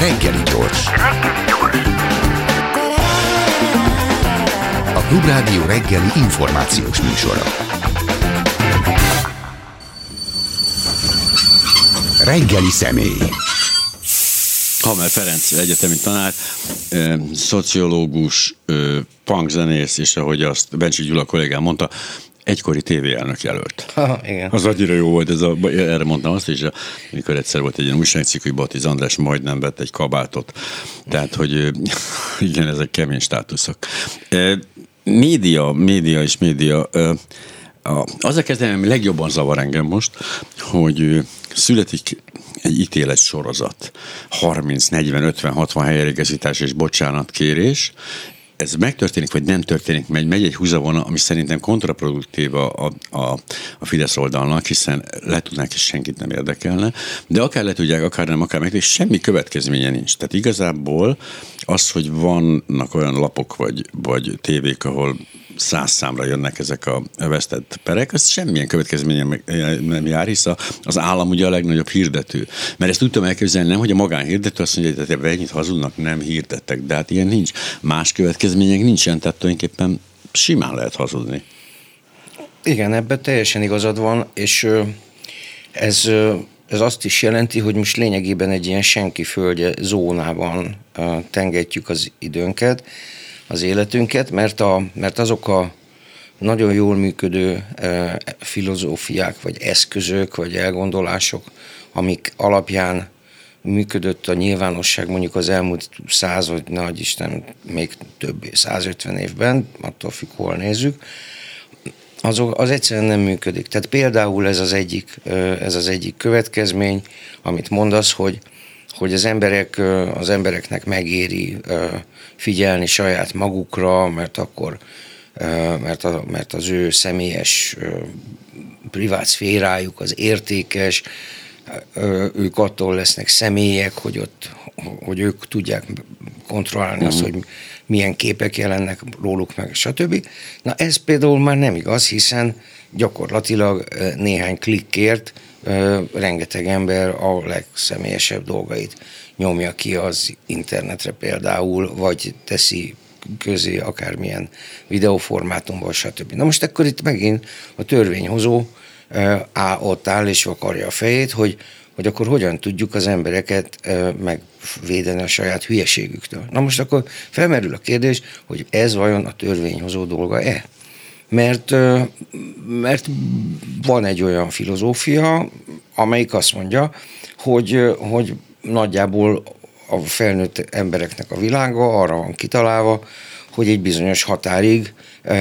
Reggeli gyors. A Klubrádió reggeli információs műsora. Reggeli személy. Hamer Ferenc egyetemi tanár, szociológus, punkzenész, és ahogy azt Bencsi Gyula kollégám mondta, egykori tévéelnök jelölt. Ha, igen. Az annyira jó volt, ez a, erre mondtam azt is, amikor egyszer volt egy ilyen újságcikk, hogy Batiz András majdnem vett egy kabátot. Tehát, hogy igen, ezek kemény státuszok. Média, média és média. az a kezdem, ami legjobban zavar engem most, hogy születik egy ítélet sorozat, 30, 40, 50, 60 helyreigazítás és bocsánatkérés, ez megtörténik, vagy nem történik, megy, megy egy húzavona, ami szerintem kontraproduktív a, a, a, a Fidesz oldalnak, hiszen le tudnák, és senkit nem érdekelne, de akár le tudják, akár nem, akár meg, és semmi következménye nincs. Tehát igazából az, hogy vannak olyan lapok vagy, vagy tévék, ahol száz számra jönnek ezek a vesztett perek, az semmilyen következménye nem jár, hisz az állam ugye a legnagyobb hirdető. Mert ezt tudtam elképzelni, nem, hogy a magánhirdető azt mondja, hogy ennyit hazudnak, nem hirdettek, de hát ilyen nincs. Más következmények nincsen, tehát tulajdonképpen simán lehet hazudni. Igen, ebben teljesen igazad van, és ez, ez azt is jelenti, hogy most lényegében egy ilyen senki földje zónában tengetjük az időnket, az életünket, mert, a, mert azok a nagyon jól működő filozófiák, vagy eszközök, vagy elgondolások, amik alapján működött a nyilvánosság mondjuk az elmúlt száz, vagy nagy Isten, még több, 150 évben, attól függ, hol nézzük, azok, az egyszerűen nem működik. Tehát például ez az egyik, ez az egyik következmény, amit mondasz, hogy, hogy az, emberek, az embereknek megéri figyelni saját magukra, mert akkor mert, a, mert az ő személyes privát szférájuk az értékes, ők attól lesznek személyek, hogy ott, hogy ők tudják kontrollálni azt, hogy milyen képek jelennek róluk meg, stb. Na ez például már nem igaz, hiszen gyakorlatilag néhány klikkért rengeteg ember a legszemélyesebb dolgait nyomja ki az internetre például, vagy teszi közé akármilyen videóformátumban, stb. Na most akkor itt megint a törvényhozó ö, á, ott áll és vakarja a fejét, hogy, hogy akkor hogyan tudjuk az embereket megvédeni a saját hülyeségüktől. Na most akkor felmerül a kérdés, hogy ez vajon a törvényhozó dolga-e? Mert, mert van egy olyan filozófia, amelyik azt mondja, hogy, hogy nagyjából a felnőtt embereknek a világa arra van kitalálva, hogy egy bizonyos határig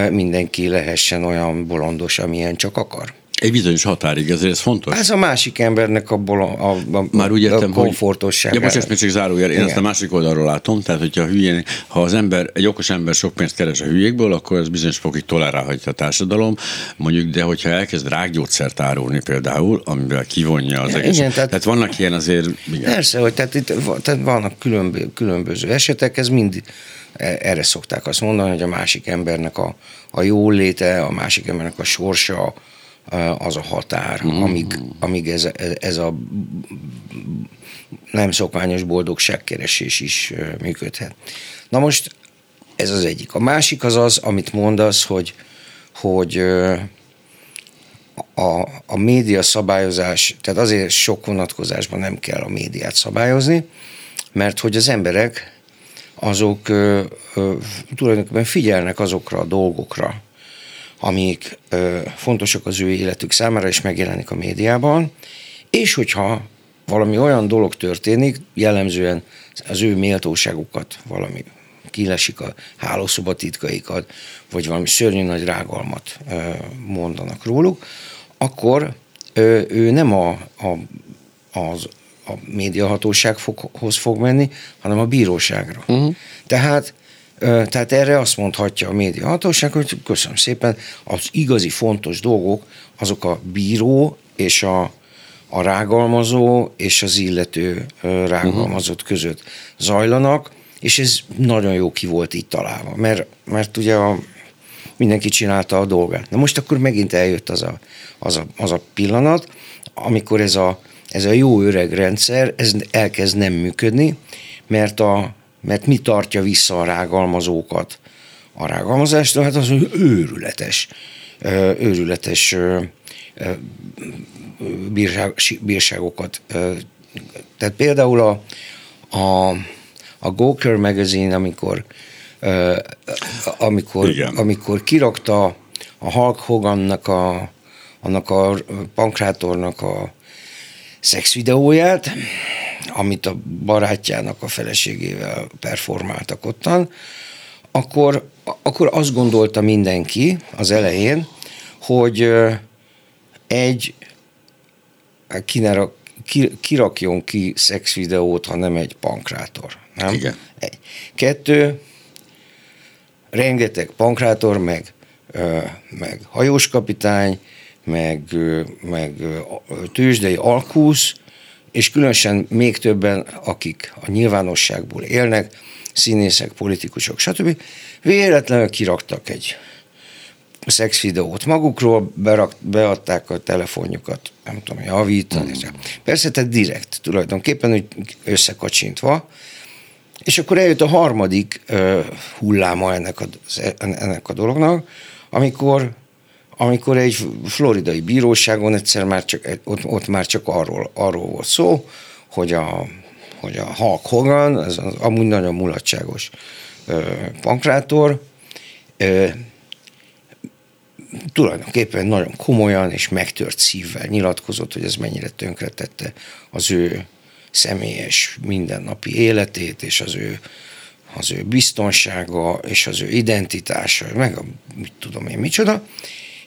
mindenki lehessen olyan bolondos, amilyen csak akar. Egy bizonyos határig, ezért ez fontos. Ez a másik embernek a, bolon, a, a, Már úgy értem, a komfortosság. Ja, most ezt még csak zárójel, én Igen. ezt a másik oldalról látom, tehát hogyha hülyén, ha az ember, egy okos ember sok pénzt keres a hülyékből, akkor ez bizonyos fokig tolerálhatja a társadalom, mondjuk, de hogyha elkezd rákgyógyszert árulni például, amivel kivonja az Igen, egész. tehát- tehát, tehát vannak ilyen azért, igen. Persze, hogy tehát itt tehát vannak különböző, különböző esetek, ez mind e- erre szokták azt mondani, hogy a másik embernek a, a jóléte, a másik embernek a sorsa, az a határ, Mm. amíg, amíg ez, ez a nem szokványos boldogságkeresés is működhet. Na most ez az egyik. A másik az az, amit mondasz, hogy, hogy a, a média szabályozás, tehát azért sok vonatkozásban nem kell a médiát szabályozni, mert hogy az emberek azok ö, ö, tulajdonképpen figyelnek azokra a dolgokra, amik ö, fontosak az ő életük számára, és megjelenik a médiában, és hogyha valami olyan dolog történik, jellemzően az ő méltóságukat valami kilesik a hálószoba titkaikat, vagy valami szörnyű nagy rágalmat ö, mondanak róluk, akkor ö, ő nem a, a, az, a médiahatósághoz fog menni, hanem a bíróságra. Uh-huh. Tehát Tehát erre azt mondhatja a médiahatóság, hogy köszönöm szépen, az igazi fontos dolgok azok a bíró és a, a rágalmazó és az illető rágalmazott között zajlanak, és ez nagyon jó ki volt így találva, mert, mert ugye a, mindenki csinálta a dolgát. Na most akkor megint eljött az a, az a, az a pillanat, amikor ez a, ez a jó öreg rendszer ez elkezd nem működni, mert, a, mert mi tartja vissza a rágalmazókat a rágalmazástól? Hát az, őrületes, őrületes bírság, bírságokat. Tehát például a, a, a Gawker magazine, amikor, amikor, amikor kirakta a Hulk Hogannak a, annak a pankrátornak a szexvideóját, amit a barátjának a feleségével performáltak ottan, akkor, akkor azt gondolta mindenki az elején, hogy egy kinerak, kirakjon ki szexvideót, ha nem egy pankrátor. Nem? Igen. Egy. Kettő, rengeteg pankrátor, meg, meg hajóskapitány, meg, meg tőzsdei alkusz, és különösen még többen, akik a nyilvánosságból élnek, színészek, politikusok, stb. Véletlenül kiraktak egy szexvideót magukról, berak, beadták a telefonjukat, nem tudom, javítani. Mm. Persze, tehát direkt tulajdonképpen, hogy összekacsintva, és akkor eljött a harmadik uh, hulláma ennek a, ennek a dolognak, amikor amikor egy floridai bíróságon egyszer már csak, ott, ott már csak arról, arról volt szó, hogy a, hogy a Hulk Hogan, ez az amúgy nagyon mulatságos ö, pankrátor, ö, tulajdonképpen nagyon komolyan és megtört szívvel nyilatkozott, hogy ez mennyire tönkretette az ő személyes mindennapi életét, és az ő, az ő biztonsága, és az ő identitása, meg a mit tudom én micsoda,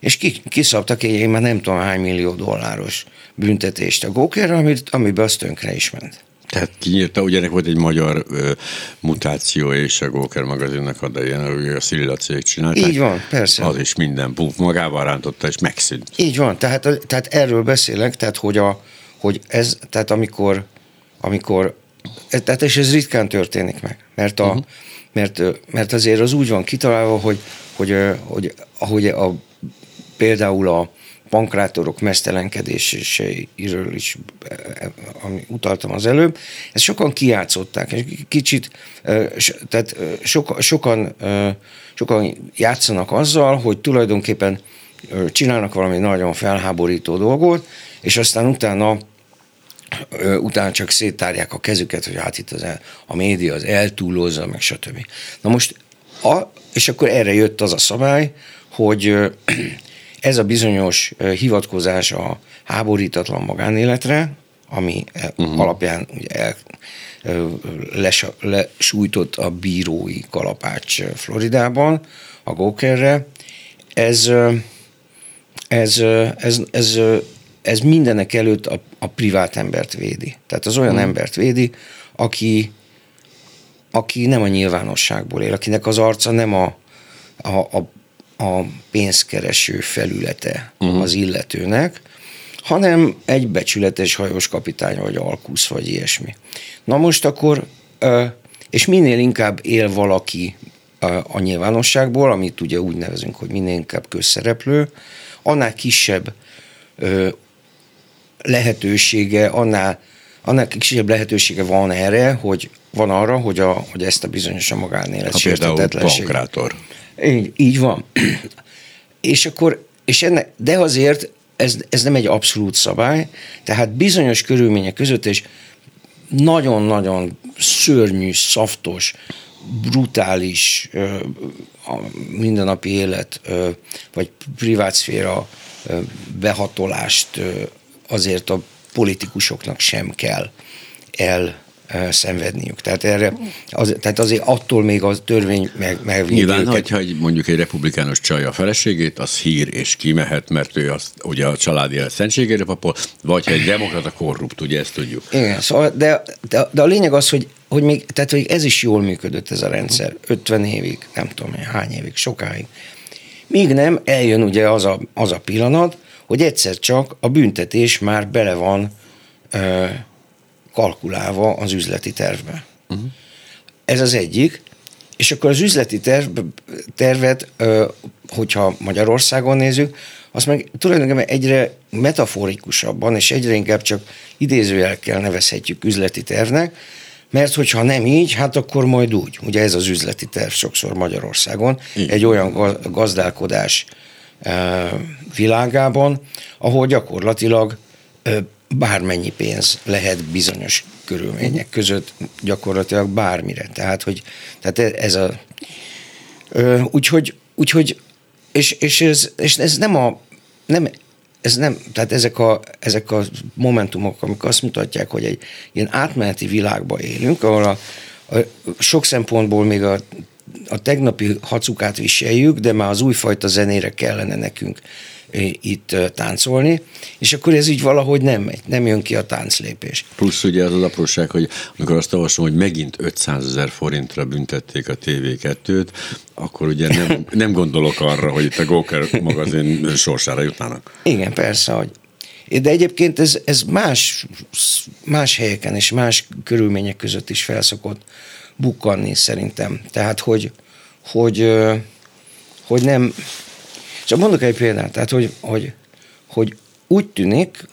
és kiszabtak egy, én már nem tudom hány millió dolláros büntetést a Gókerre, amit, amiben az tönkre is ment. Tehát kinyírta, ugye ennek volt egy magyar ö, mutáció, és a Góker magazinnak a ilyen, a Szilila cég csinálták. Így van, persze. Az is minden puf, magával rántotta, és megszűnt. Így van, tehát, tehát erről beszélek, tehát hogy, a, hogy ez, tehát amikor, amikor tehát és ez ritkán történik meg, mert, a, uh-huh. mert, mert azért az úgy van kitalálva, hogy, hogy, hogy, hogy a például a pankrátorok mesztelenkedéseiről is, ami utaltam az előbb, ezt sokan kiátszották, és kicsit, tehát soka, sokan, sokan játszanak azzal, hogy tulajdonképpen csinálnak valami nagyon felháborító dolgot, és aztán utána utána csak széttárják a kezüket, hogy hát itt az el, a média az eltúlozza, meg stb. Na most, a, és akkor erre jött az a szabály, hogy ez a bizonyos hivatkozás a háborítatlan magánéletre, ami uh-huh. alapján ugye el, les, lesújtott a bírói kalapács Floridában, a Gókerre, ez, ez, ez, ez, ez mindenek előtt a, a privát embert védi. Tehát az olyan uh-huh. embert védi, aki, aki nem a nyilvánosságból él, akinek az arca nem a, a, a a pénzkereső felülete uh-huh. az illetőnek, hanem egy becsületes hajós kapitány, vagy alkusz, vagy ilyesmi. Na most akkor, és minél inkább él valaki a nyilvánosságból, amit ugye úgy nevezünk, hogy minél inkább közszereplő, annál kisebb lehetősége, annál, annál kisebb lehetősége van erre, hogy van arra, hogy, a, hogy ezt a bizonyos a magánélet sértetetlenséget. Így, így van. és akkor, és ennek, de azért ez, ez nem egy abszolút szabály, tehát bizonyos körülmények között, és nagyon-nagyon szörnyű, szaftos, brutális a mindennapi élet, vagy privátszféra behatolást azért a politikusoknak sem kell el szenvedniük. Tehát, erre, az, tehát azért attól még a törvény meg, megvédi Nyilván, őket. hogyha egy, mondjuk egy republikánus csaj a feleségét, az hír és kimehet, mert ő azt, ugye a családi élet szentségére papol, vagy ha egy demokrata korrupt, ugye ezt tudjuk. Igen, szóval, de, de, de a lényeg az, hogy, hogy még, tehát hogy ez is jól működött ez a rendszer, 50 évig, nem tudom hány évig, sokáig. Míg nem, eljön ugye az a, az a pillanat, hogy egyszer csak a büntetés már bele van ö, kalkulálva az üzleti tervbe. Uh-huh. Ez az egyik, és akkor az üzleti terv, tervet, hogyha Magyarországon nézzük, azt meg tulajdonképpen egyre metaforikusabban, és egyre inkább csak idézőjelkel nevezhetjük üzleti tervnek, mert hogyha nem így, hát akkor majd úgy. Ugye ez az üzleti terv sokszor Magyarországon, Igen. egy olyan ga- gazdálkodás világában, ahol gyakorlatilag bármennyi pénz lehet bizonyos körülmények között gyakorlatilag bármire. Tehát, hogy tehát e- ez a... Ö, úgyhogy, úgyhogy és, és, ez, és ez nem a nem, ez nem, tehát ezek a, ezek a momentumok, amik azt mutatják, hogy egy ilyen átmeneti világban élünk, ahol a, a, sok szempontból még a, a tegnapi hacukát viseljük, de már az újfajta zenére kellene nekünk itt táncolni, és akkor ez így valahogy nem megy, nem jön ki a tánclépés. Plusz ugye az az apróság, hogy amikor azt olvasom, hogy megint 500 ezer forintra büntették a TV2-t, akkor ugye nem, nem gondolok arra, hogy itt a Gawker magazin sorsára jutnának. Igen, persze, hogy de egyébként ez, ez más, más helyeken és más körülmények között is felszokott bukkanni szerintem. Tehát, hogy, hogy, hogy nem... Csak mondok egy példát, tehát, hogy, hogy, hogy úgy tűnik,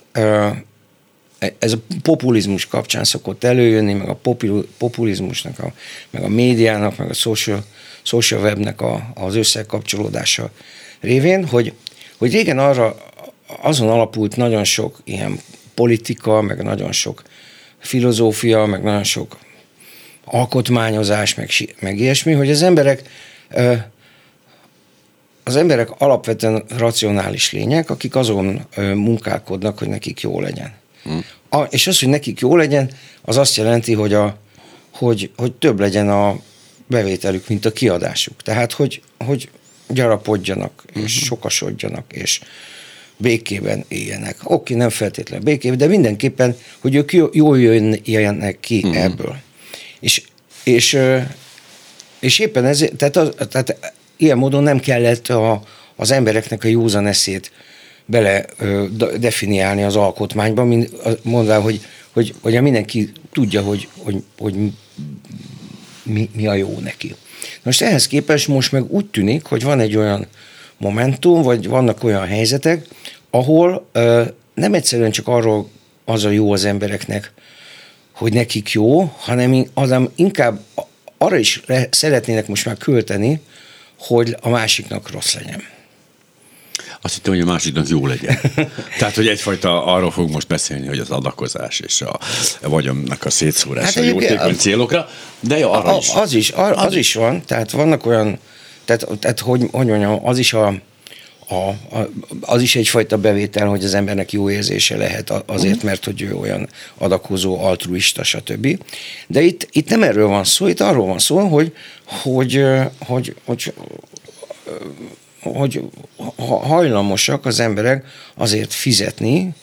ez a populizmus kapcsán szokott előjönni, meg a popul- populizmusnak, a, meg a médiának, meg a social, social webnek a, az összekapcsolódása révén, hogy, hogy régen arra azon alapult nagyon sok ilyen politika, meg nagyon sok filozófia, meg nagyon sok alkotmányozás, meg, meg ilyesmi, hogy az emberek az emberek alapvetően racionális lények, akik azon munkálkodnak, hogy nekik jó legyen. Hmm. A, és az, hogy nekik jó legyen, az azt jelenti, hogy, a, hogy, hogy több legyen a bevételük, mint a kiadásuk. Tehát, hogy, hogy gyarapodjanak, és sokasodjanak, és békében éljenek. Oké, nem feltétlenül békében, de mindenképpen, hogy ők jó- jól jöjjenek ki uh-huh. ebből. És, és, és éppen ezért, tehát, az, tehát ilyen módon nem kellett a, az embereknek a józan eszét bele ö, definiálni az alkotmányban, mind, a- mondván, hogy, hogy, hogy mindenki tudja, hogy, hogy, hogy mi, mi a jó neki. Most ehhez képest most meg úgy tűnik, hogy van egy olyan momentum, vagy vannak olyan helyzetek, ahol ö, nem egyszerűen csak arról az a jó az embereknek, hogy nekik jó, hanem hanem inkább arra is le- szeretnének most már költeni, hogy a másiknak rossz legyen. Azt hittem, hogy a másiknak jó legyen. Tehát, hogy egyfajta arról fog most beszélni, hogy az adakozás és a vagyonnak a szétszórása Hát jótékony a- célokra, de jó, arra A, is. az is, az, az is van, tehát vannak olyan, tehát, tehát hogy, hogy mondjam, az is a, a, a, az is egyfajta bevétel, hogy az embernek jó érzése lehet azért, mert hogy ő olyan adakozó, altruista, stb. De itt, itt nem erről van szó, itt arról van szó, hogy, hogy, hogy, hogy, hogy ha- hajlamosak az emberek azért fizetni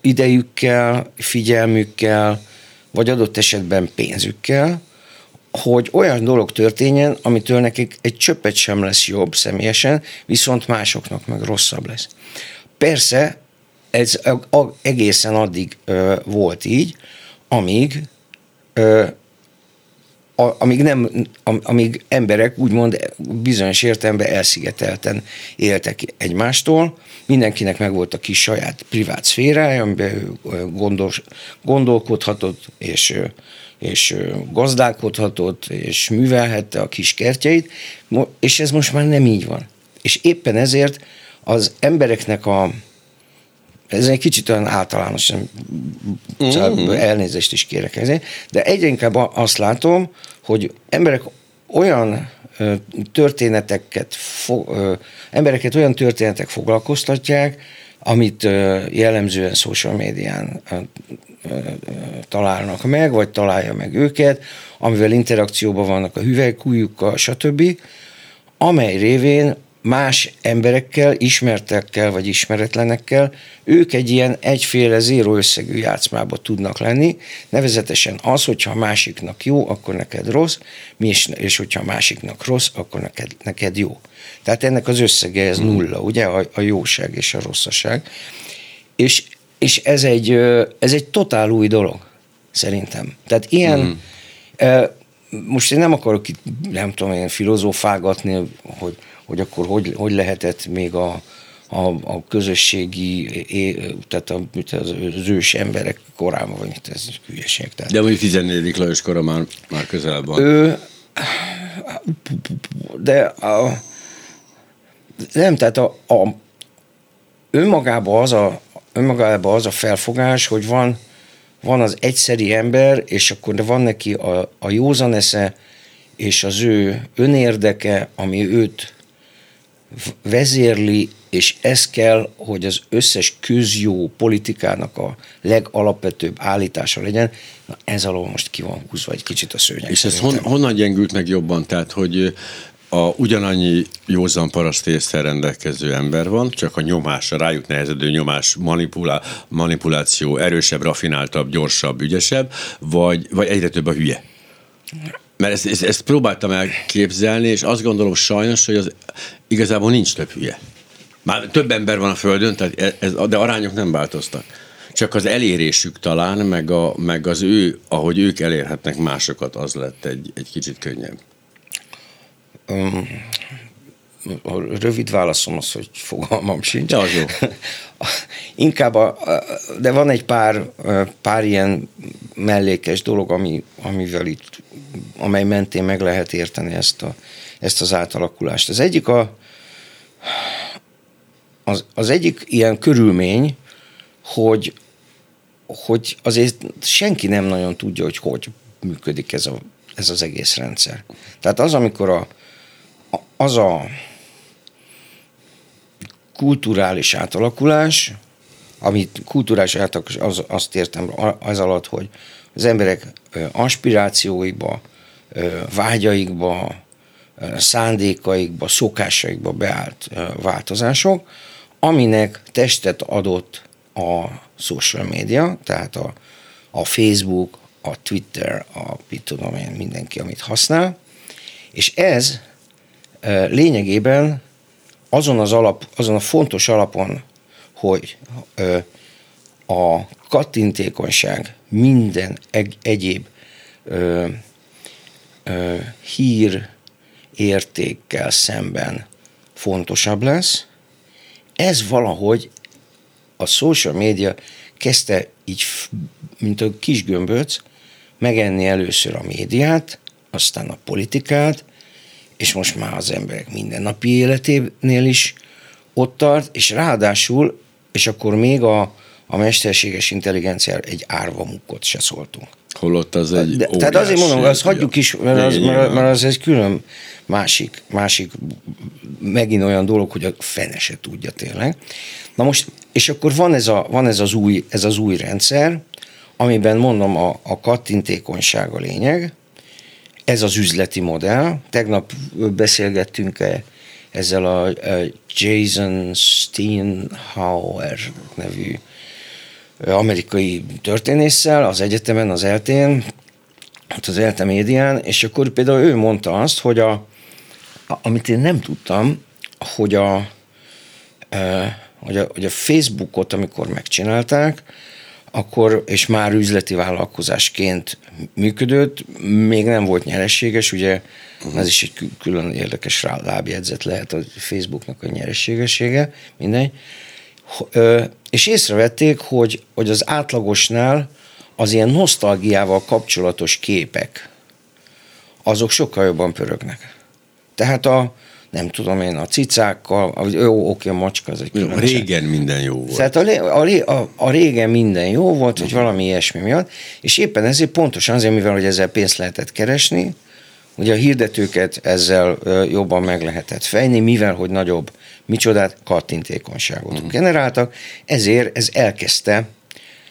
idejükkel, figyelmükkel, vagy adott esetben pénzükkel, hogy olyan dolog történjen, amitől nekik egy csöppet sem lesz jobb személyesen, viszont másoknak meg rosszabb lesz. Persze ez egészen addig volt így, amíg amíg, nem, am, amíg emberek úgymond bizonyos értelemben elszigetelten éltek egymástól, mindenkinek megvolt a kis saját privát szférája, amiben gondos, gondolkodhatott, és, és gazdálkodhatott, és művelhette a kis kertjeit, és ez most már nem így van. És éppen ezért az embereknek a, ez egy kicsit olyan általános, mm-hmm. elnézést is kérek ezért, de egyre inkább azt látom, hogy emberek olyan történeteket, embereket olyan történetek foglalkoztatják, amit jellemzően social médián találnak meg, vagy találja meg őket, amivel interakcióban vannak a hüvelykújukkal, stb., amely révén más emberekkel, ismertekkel vagy ismeretlenekkel, ők egy ilyen egyféle zéró összegű játszmába tudnak lenni, nevezetesen az, hogyha a másiknak jó, akkor neked rossz, is, és hogyha a másiknak rossz, akkor neked, neked jó. Tehát ennek az összege ez nulla, ugye, a, a jóság és a rosszaság. És, és ez, egy, ez egy totál új dolog, szerintem. Tehát ilyen, mm. most én nem akarok itt, nem tudom, én filozófálgatni, hogy, hogy akkor hogy, hogy lehetett még a, a, a közösségi, tehát a, az ős emberek korában, vagy mit ez hülyeség. Tehát. De mondjuk 14. Lajos kora már, már közel van. Ő, de a, nem, tehát a, a önmagában az a, önmagában az a felfogás, hogy van, van az egyszeri ember, és akkor van neki a, a józan esze, és az ő önérdeke, ami őt vezérli, és ez kell, hogy az összes közjó politikának a legalapvetőbb állítása legyen. Na ez alól most ki van húzva egy kicsit a szőnyeg. És ez hon, honnan gyengült meg jobban? Tehát, hogy a ugyanannyi józan parasztésztel rendelkező ember van, csak a nyomás, a rájuk nehezedő nyomás, manipulá, manipuláció erősebb, rafináltabb, gyorsabb, ügyesebb, vagy, vagy egyre több a hülye? Mert ezt, ezt, ezt próbáltam elképzelni, és azt gondolom sajnos, hogy az igazából nincs több hülye. Már több ember van a Földön, tehát e- ez, de arányok nem változtak. Csak az elérésük talán, meg, a, meg az ő, ahogy ők elérhetnek másokat, az lett egy, egy kicsit könnyebb. A rövid válaszom az, hogy fogalmam sincs. De az jó. Inkább, a, de van egy pár, pár ilyen mellékes dolog, ami, amivel itt, amely mentén meg lehet érteni ezt, a, ezt az átalakulást. Az egyik a, az, az egyik ilyen körülmény, hogy, hogy azért senki nem nagyon tudja, hogy hogy működik ez, a, ez az egész rendszer. Tehát az, amikor a, az a kulturális átalakulás, amit kulturális átalakulás, az, azt értem az alatt, hogy az emberek aspirációikba, vágyaikba, szándékaikba, szokásaikba beállt változások, aminek testet adott a social media, tehát a, a Facebook, a Twitter, a mit tudom én, mindenki, amit használ, és ez lényegében azon az alap, azon a fontos alapon, hogy a kattintékonyság minden egyéb hír értékkel szemben fontosabb lesz. Ez valahogy a social media kezdte így, mint a kis gömböc, megenni először a médiát, aztán a politikát, és most már az emberek mindennapi életénél is ott tart, és ráadásul, és akkor még a, a mesterséges intelligencia egy árva mukkot se szóltunk. Holott az egy De, Tehát azért mondom, azt hagyjuk is, mert az, mert, mert az egy külön másik, másik, megint olyan dolog, hogy a fene se tudja tényleg. Na most, és akkor van ez, a, van ez, az, új, ez az új rendszer, amiben mondom a, a kattintékonyság a lényeg, ez az üzleti modell. Tegnap beszélgettünk -e ezzel a, Jason Steinhauer nevű amerikai történésszel az egyetemen, az eltén, az ELTE médián, és akkor például ő mondta azt, hogy a, amit én nem tudtam, hogy a, hogy a, hogy a Facebookot, amikor megcsinálták, akkor, és már üzleti vállalkozásként működött, még nem volt nyereséges, ugye uh-huh. ez is egy külön érdekes lábjegyzet lehet a Facebooknak a nyereségessége, mindegy. És észrevették, hogy, hogy az átlagosnál az ilyen nosztalgiával kapcsolatos képek, azok sokkal jobban pörögnek. Tehát a, nem tudom én, a cicákkal, jó, oké, a macska, az egy különbség. Régen minden jó volt. Tehát a, a, a, a régen minden jó volt, vagy valami ilyesmi miatt, és éppen ezért pontosan azért, mivel hogy ezzel pénzt lehetett keresni, ugye a hirdetőket ezzel jobban meg lehetett fejni, mivel hogy nagyobb, micsodát, kattintékonyságot mm. generáltak, ezért ez elkezdte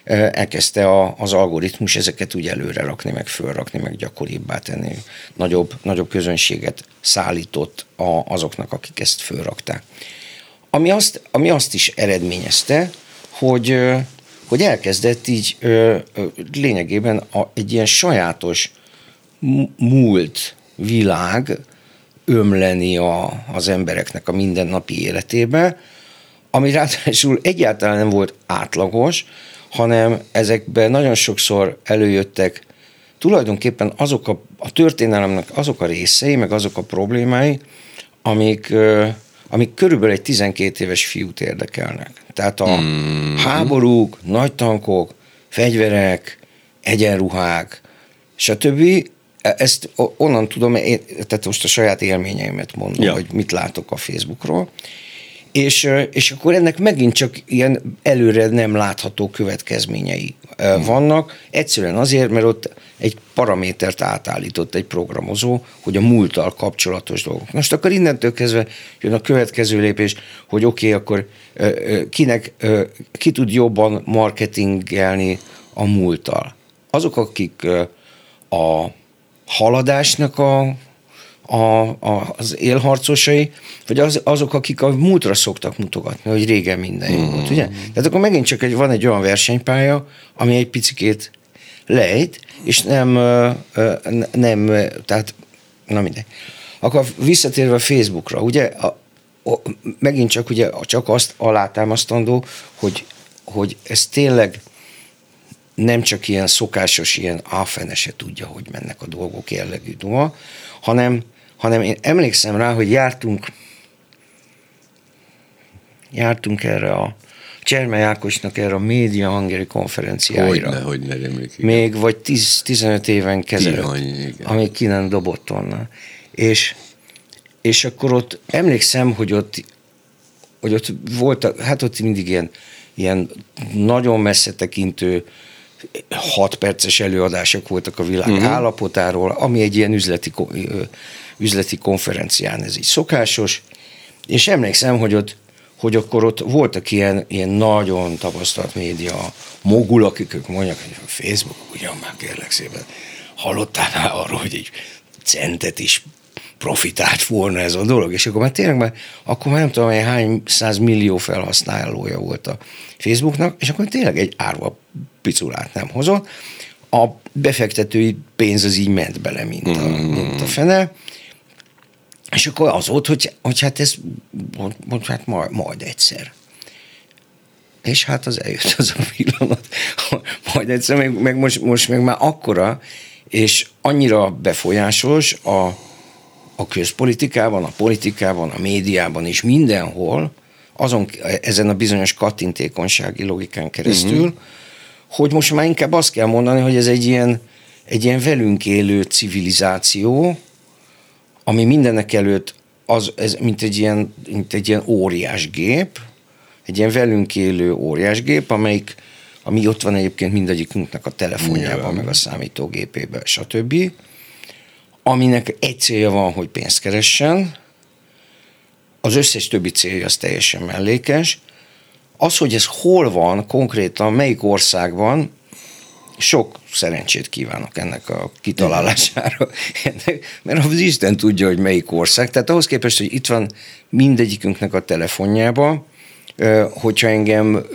elkezdte a, az algoritmus ezeket úgy előre rakni, meg fölrakni, meg gyakoribbá tenni. Nagyobb, nagyobb közönséget szállított a, azoknak, akik ezt fölrakták. Ami azt, ami azt is eredményezte, hogy, hogy elkezdett így lényegében a, egy ilyen sajátos múlt világ ömleni a, az embereknek a mindennapi életébe, ami ráadásul egyáltalán nem volt átlagos, hanem ezekben nagyon sokszor előjöttek tulajdonképpen azok a, a történelemnek azok a részei, meg azok a problémái, amik, amik körülbelül egy 12 éves fiút érdekelnek. Tehát a hmm. háborúk, nagy tankok, fegyverek, egyenruhák, stb. Ezt onnan tudom, én, tehát most a saját élményeimet mondom, ja. hogy mit látok a Facebookról. És, és akkor ennek megint csak ilyen előre nem látható következményei hmm. vannak. Egyszerűen azért, mert ott egy paramétert átállított egy programozó, hogy a múlttal kapcsolatos dolgok. Most akkor innentől kezdve jön a következő lépés, hogy oké, okay, akkor kinek, ki tud jobban marketingelni a múlttal. Azok, akik a haladásnak a a, a, az élharcosai, vagy az, azok, akik a múltra szoktak mutogatni, hogy régen minden jó volt, ugye? Tehát akkor megint csak egy, van egy olyan versenypálya, ami egy picikét lejt, és nem, nem tehát, na mindegy. Akkor visszatérve a Facebookra, ugye, a, a, megint csak ugye csak azt alátámasztandó, hogy, hogy ez tényleg nem csak ilyen szokásos, ilyen áfene se tudja, hogy mennek a dolgok jellegű duma, hanem, hanem én emlékszem rá, hogy jártunk jártunk erre a Cserme Ákosnak erre a média hangeri konferenciáira. Hogyne, hogy ne emlékszik. Még vagy 10-15 éven kezelőtt, amíg ki nem dobott onnan. És, és akkor ott emlékszem, hogy ott, hogy ott volt, hát ott mindig ilyen, ilyen nagyon messze tekintő hat perces előadások voltak a világ uh-huh. állapotáról, ami egy ilyen üzleti, üzleti konferencián ez így szokásos, és emlékszem, hogy ott hogy akkor ott voltak ilyen, ilyen nagyon tapasztalt média mogul, akik ők mondják, hogy a Facebook, ugyan már kérlek szépen, hallottál már arról, hogy egy centet is profitált volna ez a dolog, és akkor már tényleg már, akkor már nem tudom, hogy hány száz millió felhasználója volt a Facebooknak, és akkor tényleg egy árva piculát nem hozott. A befektetői pénz az így ment bele, mint a, mint a fene, és akkor az volt, hogy, hogy hát ez, hogy hát majd, majd egyszer. És hát az eljött az a pillanat, majd egyszer, meg, meg most, most meg már akkora, és annyira befolyásos a, a közpolitikában, a politikában, a médiában és mindenhol, azon, ezen a bizonyos kattintékonysági logikán keresztül, uh-huh. hogy most már inkább azt kell mondani, hogy ez egy ilyen, egy ilyen velünk élő civilizáció, ami mindenek előtt az, ez mint egy ilyen, mint egy ilyen óriás gép, egy ilyen velünk élő óriás gép, amelyik, ami ott van egyébként mindegyikünknek a telefonjában, meg a számítógépében, stb., aminek egy célja van, hogy pénzt keressen, az összes többi célja az teljesen mellékes. Az, hogy ez hol van konkrétan, melyik országban, sok szerencsét kívánok ennek a kitalálására, mert az Isten tudja, hogy melyik ország. Tehát ahhoz képest, hogy itt van mindegyikünknek a telefonjában, hogyha engem,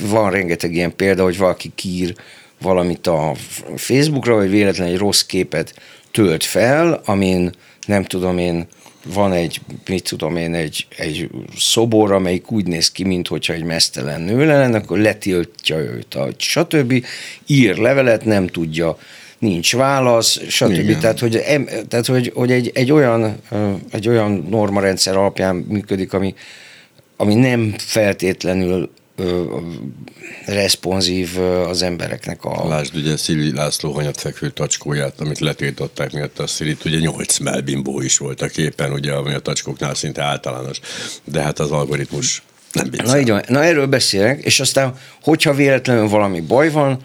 van rengeteg ilyen példa, hogy valaki kír valamit a Facebookra, vagy véletlenül egy rossz képet tölt fel, amin nem tudom én, van egy, mit tudom én, egy, egy szobor, amelyik úgy néz ki, mintha egy mesztelen nő lenne, akkor letiltja őt, a, stb. Ír levelet, nem tudja, nincs válasz, stb. Igen. Tehát, hogy, tehát, hogy, hogy egy, egy, olyan, egy olyan normarendszer alapján működik, ami, ami nem feltétlenül responsív az embereknek a... Lásd ugye Szili László hanyatfekvő tacskóját, amit letiltották miatt a Szilit, ugye nyolc melbimbó is volt a képen, ugye, ami a tacskóknál szinte általános, de hát az algoritmus nem viccal. Na így van, na erről beszélek, és aztán, hogyha véletlenül valami baj van,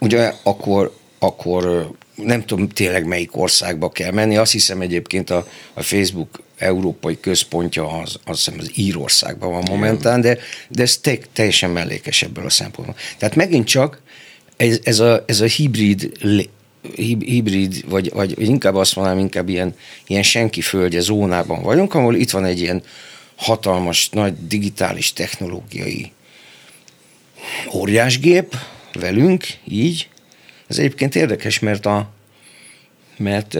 ugye akkor, akkor nem tudom tényleg melyik országba kell menni, azt hiszem egyébként a, a Facebook európai központja az, azt hiszem az Írországban van momentán, de, de ez te, teljesen mellékes ebből a szempontból. Tehát megint csak ez, ez, a, ez a hibrid hibrid, vagy, vagy inkább azt mondanám, inkább ilyen, ilyen senki földje zónában vagyunk, ahol itt van egy ilyen hatalmas, nagy digitális technológiai óriásgép velünk, így. Ez egyébként érdekes, mert a, mert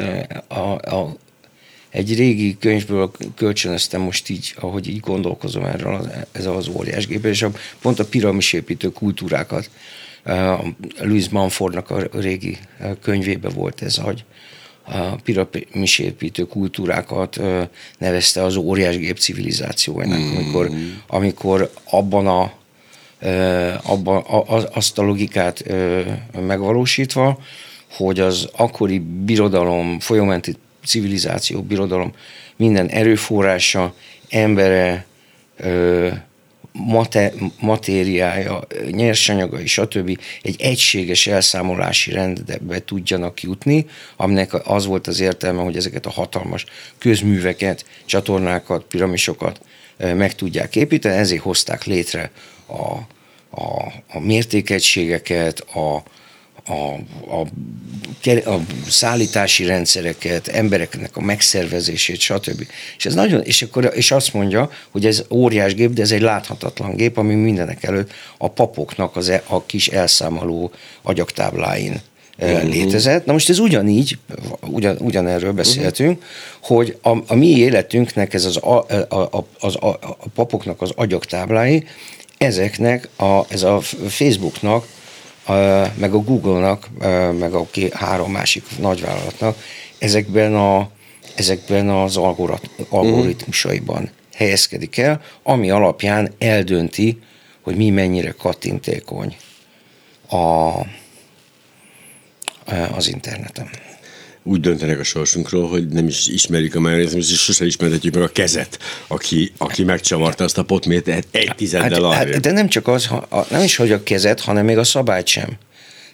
a, a, egy régi könyvből kölcsönöztem most így, ahogy így gondolkozom erről, az, ez az óriás gép, és a, pont a piramisépítő kultúrákat, uh, Louis Manfordnak a régi könyvébe volt ez, hogy, a piramisépítő kultúrákat nevezte az óriásgép civilizációjának, mm. amikor, amikor abban a abban azt a logikát megvalósítva, hogy az akkori birodalom, folyamenti civilizáció, birodalom minden erőforrása, embere, matériája, nyersanyaga és stb. egy egységes elszámolási rendbe tudjanak jutni, aminek az volt az értelme, hogy ezeket a hatalmas közműveket, csatornákat, piramisokat meg tudják építeni, ezért hozták létre a, a, a mértékegységeket, a, a, a, a szállítási rendszereket, embereknek a megszervezését, stb. És ez nagyon, és akkor és azt mondja, hogy ez óriás gép, de ez egy láthatatlan gép, ami mindenek előtt a papoknak az, e, a kis elszámoló agyaktábláin uh-huh. létezett. Na most ez ugyanígy, ugyan, ugyanerről beszéltünk, uh-huh. hogy a, a mi életünknek ez az a, a, a, az a, a papoknak az agyaktáblái, ezeknek, a, ez a Facebooknak meg a Google-nak, meg a három másik nagyvállalatnak ezekben, a, ezekben az algoritmusaiban helyezkedik el, ami alapján eldönti, hogy mi mennyire kattintékony a, az interneten úgy döntenek a sorsunkról, hogy nem is ismerik a majonézmus, és sose ismerhetjük meg a kezet, aki, aki megcsavarta azt a potmét egy tizeddel hát, hát, De nem csak az, nem is, hogy a kezet, hanem még a szabályt sem.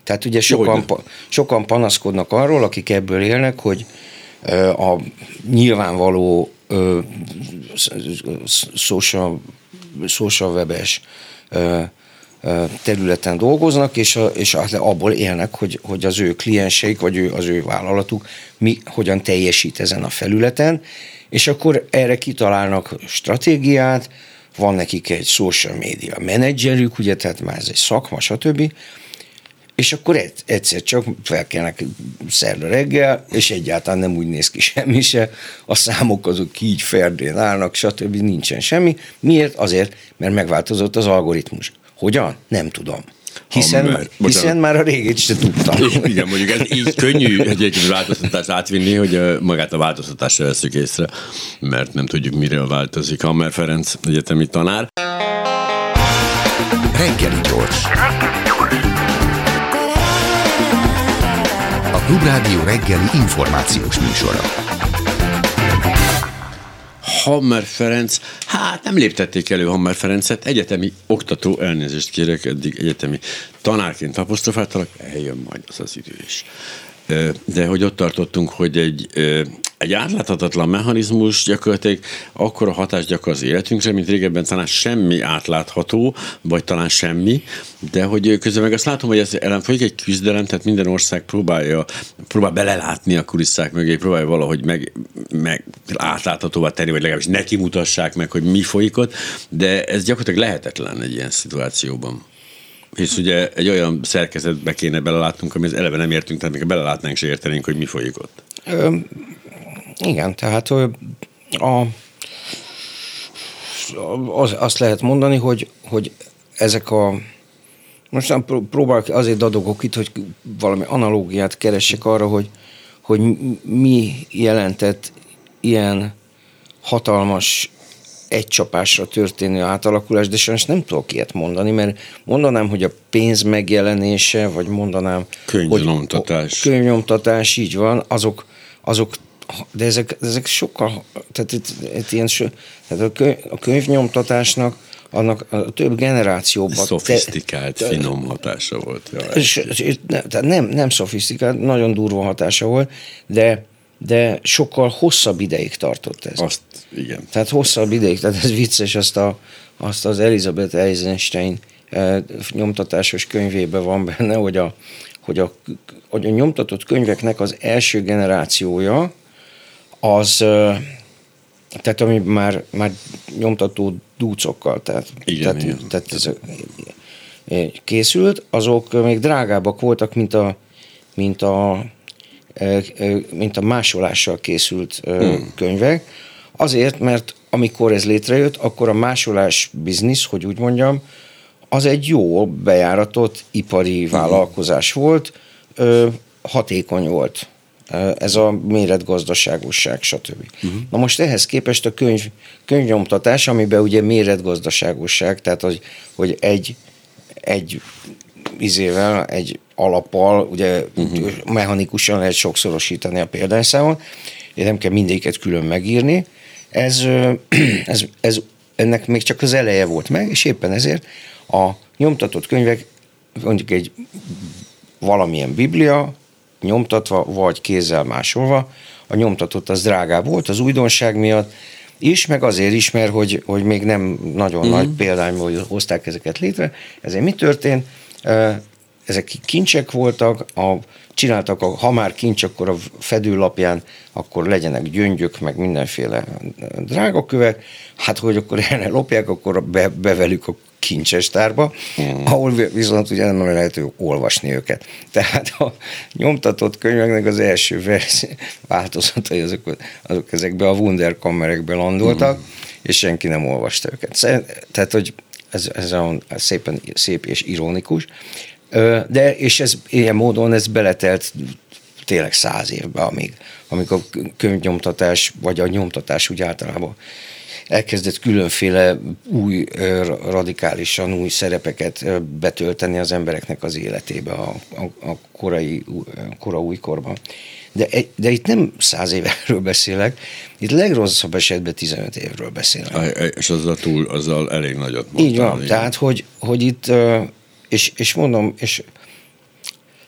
Tehát ugye sokan, Jó, sokan panaszkodnak arról, akik ebből élnek, hogy a nyilvánvaló social, social webes területen dolgoznak, és, a, és abból élnek, hogy, hogy az ő klienseik, vagy ő, az ő vállalatuk mi, hogyan teljesít ezen a felületen, és akkor erre kitalálnak stratégiát, van nekik egy social media menedzserük, ugye, tehát már ez egy szakma, stb., és akkor egyszer csak felkelnek szerda reggel, és egyáltalán nem úgy néz ki semmi se, a számok azok így ferdén állnak, stb. nincsen semmi. Miért? Azért, mert megváltozott az algoritmus. Hogyan? Nem tudom. Hiszen, ha, mert, hiszen már a régét sem tudtam. Igen, mondjuk ez így könnyű egy változtatást átvinni, hogy magát a változtatást veszük észre, mert nem tudjuk, mire változik. Hammer Ferenc egyetemi tanár. Reggeli gyors. A Klubrádió reggeli információs műsora. Hammer Ferenc, hát nem léptették elő Hammer Ferencet, egyetemi oktató, elnézést kérek, eddig egyetemi tanárként apostrofáltalak, eljön majd az az idő is de hogy ott tartottunk, hogy egy, egy átláthatatlan mechanizmus gyakorlatilag akkor a hatást gyakor az életünkre, mint régebben talán semmi átlátható, vagy talán semmi, de hogy közben meg azt látom, hogy ez ellen folyik egy küzdelem, tehát minden ország próbálja, próbál belelátni a kulisszák mögé, próbálja valahogy meg, meg átláthatóvá tenni, vagy legalábbis neki mutassák meg, hogy mi folyik ott, de ez gyakorlatilag lehetetlen egy ilyen szituációban hisz ugye egy olyan szerkezetbe kéne belelátnunk, amihez eleve nem értünk, tehát még belelátnánk, se értenénk, hogy mi folyik ott. Igen, tehát a, az, azt lehet mondani, hogy, hogy ezek a most nem próbálok azért dadogok itt, hogy valami analógiát keressek arra, hogy, hogy mi jelentett ilyen hatalmas egy csapásra történő átalakulás, de sajnos nem tudok ilyet mondani, mert mondanám, hogy a pénz megjelenése, vagy mondanám, könyvnyomtatás. Hogy könyvnyomtatás, így van, azok, azok de ezek, ezek sokkal, tehát itt, itt ilyen, tehát a, könyv, a könyvnyomtatásnak annak a több generációban... Szofisztikált, te, finom hatása volt. És, és, nem, nem, nem szofisztikált, nagyon durva hatása volt, de de sokkal hosszabb ideig tartott ez. Azt, igen. Tehát hosszabb ideig, tehát ez vicces, azt, a, azt az Elizabeth Eisenstein eh, nyomtatásos könyvében van benne, hogy a, hogy, a, hogy a nyomtatott könyveknek az első generációja az, eh, tehát ami már, már nyomtató dúcokkal, tehát, igen, tehát, igen. tehát ez készült, azok még drágábbak voltak, mint a, mint a mint a másolással készült hmm. könyvek. Azért, mert amikor ez létrejött, akkor a másolás biznisz, hogy úgy mondjam, az egy jó bejáratott ipari hmm. vállalkozás volt, hatékony volt ez a méretgazdaságosság, stb. Uh-huh. Na most ehhez képest a könyv, könyvnyomtatás, amiben ugye méretgazdaságosság, tehát hogy, hogy egy, egy izével, egy alappal, ugye uh-huh. mechanikusan lehet sokszorosítani a példányszámot, nem kell mindéket külön megírni, ez, ez, ez, ennek még csak az eleje volt meg, és éppen ezért a nyomtatott könyvek, mondjuk egy valamilyen biblia, nyomtatva, vagy kézzel másolva, a nyomtatott az drágább volt az újdonság miatt, is, meg azért is, mert hogy, hogy még nem nagyon uh-huh. nagy példányból hozták ezeket létre. Ezért mi történt? Ezek kincsek voltak, a, csináltak, a, ha már kincs, akkor a fedőlapján, akkor legyenek gyöngyök, meg mindenféle drágakövek. Hát, hogy akkor erre lopják, akkor be, bevelük a kincsestárba, mm. ahol viszont ugye nem lehet olvasni őket. Tehát a nyomtatott könyveknek az első vers változatai azok, azok ezekbe a wunderkammerekbe landoltak, mm. és senki nem olvasta őket. Tehát, hogy ez, ez a szépen, szép és ironikus, de és ez ilyen módon ez beletelt tényleg száz évbe, amíg, amíg a könyvnyomtatás, vagy a nyomtatás úgy általában elkezdett különféle új, radikálisan új szerepeket betölteni az embereknek az életébe a, a, a korai, kora újkorban. De, de itt nem száz évről beszélek, itt legrosszabb esetben 15 évről beszélek. És azzal túl, azzal elég nagyot mondtál. Így van, tehát hogy, hogy itt, és, és mondom, és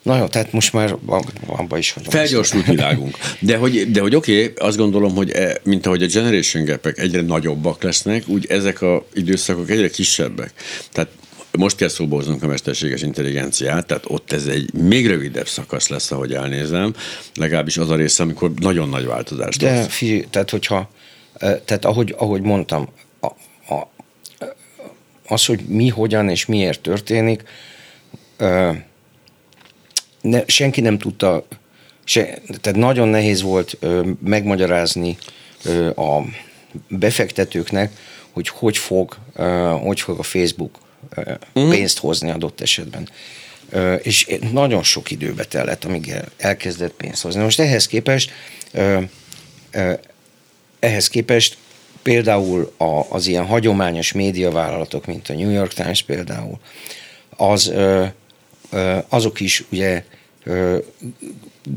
Na jó, tehát most már abba is hagyom. Felgyorsult világunk. De hogy, de hogy oké, okay, azt gondolom, hogy e, mint ahogy a generation gap egyre nagyobbak lesznek, úgy ezek a időszakok egyre kisebbek. Tehát most kell szóba hoznunk a mesterséges intelligenciát, tehát ott ez egy még rövidebb szakasz lesz, ahogy elnézem, legalábbis az a része, amikor nagyon nagy változást De lesz. Figyelj, tehát hogyha, tehát ahogy, ahogy mondtam, az, hogy mi, hogyan és miért történik, ne, senki nem tudta, se, tehát nagyon nehéz volt megmagyarázni a befektetőknek, hogy hogy fog, hogy fog a Facebook uh-huh. pénzt hozni adott esetben. És nagyon sok időbe tellett, amíg elkezdett pénzt hozni. Most ehhez képest ehhez képest például a, az ilyen hagyományos médiavállalatok, mint a New York Times például, az ö, azok is ugye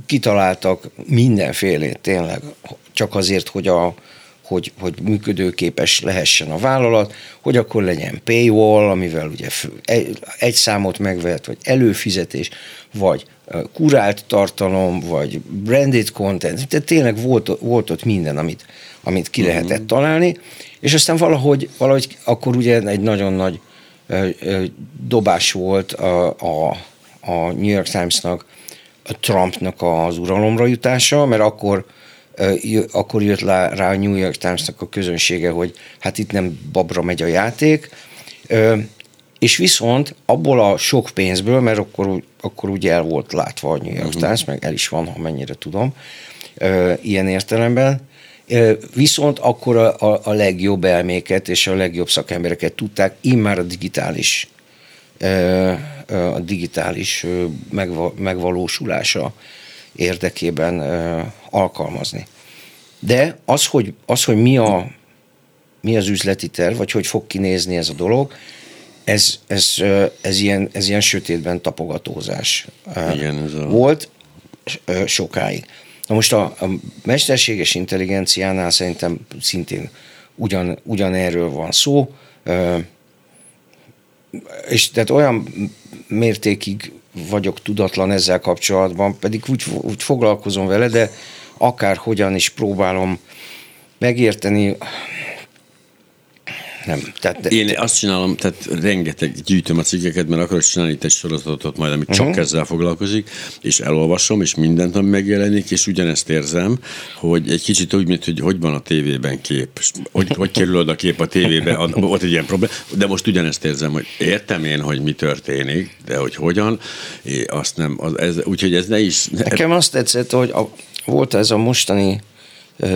kitaláltak mindenfélét tényleg, csak azért, hogy, a, hogy, hogy működőképes lehessen a vállalat, hogy akkor legyen paywall, amivel ugye egy számot megvehet, vagy előfizetés, vagy kurált tartalom, vagy branded content, tehát tényleg volt, volt ott minden, amit, amit ki lehetett uh-huh. találni, és aztán valahogy, valahogy akkor ugye egy nagyon nagy dobás volt a, a, a New York Times-nak a Trumpnak az uralomra jutása, mert akkor akkor jött rá a New York Times-nak a közönsége, hogy hát itt nem babra megy a játék, és viszont abból a sok pénzből, mert akkor, akkor ugye el volt látva a New York uh-huh. Times, meg el is van, ha mennyire tudom, ilyen értelemben, Viszont akkor a, a, a legjobb elméket és a legjobb szakembereket tudták immár a digitális a digitális megvalósulása érdekében alkalmazni. De az, hogy, az, hogy mi, a, mi az üzleti terv, vagy hogy fog kinézni ez a dolog, ez, ez, ez, ilyen, ez ilyen sötétben tapogatózás Igen, ez a... volt sokáig. Na most a, a mesterséges intelligenciánál szerintem szintén ugyan, ugyanerről van szó, és tehát olyan mértékig vagyok tudatlan ezzel kapcsolatban, pedig úgy, úgy foglalkozom vele, de akárhogyan is próbálom megérteni, nem. Tehát, Én azt csinálom, tehát rengeteg gyűjtöm a cikkeket, mert akarok csinálni itt egy sorozatot majd, ami uh-huh. csak mhm. ezzel foglalkozik, és elolvasom, és mindent, ami megjelenik, és ugyanezt érzem, hogy egy kicsit úgy, mint hogy hogy van a tévében kép, hogy, hogy kerül oda a kép a tévébe, ott egy ilyen probléma, de most ugyanezt érzem, hogy értem én, hogy mi történik, de hogy hogyan, azt nem, az, ez, úgyhogy ez ne is... Nekem azt tetszett, hogy a, volt ez a mostani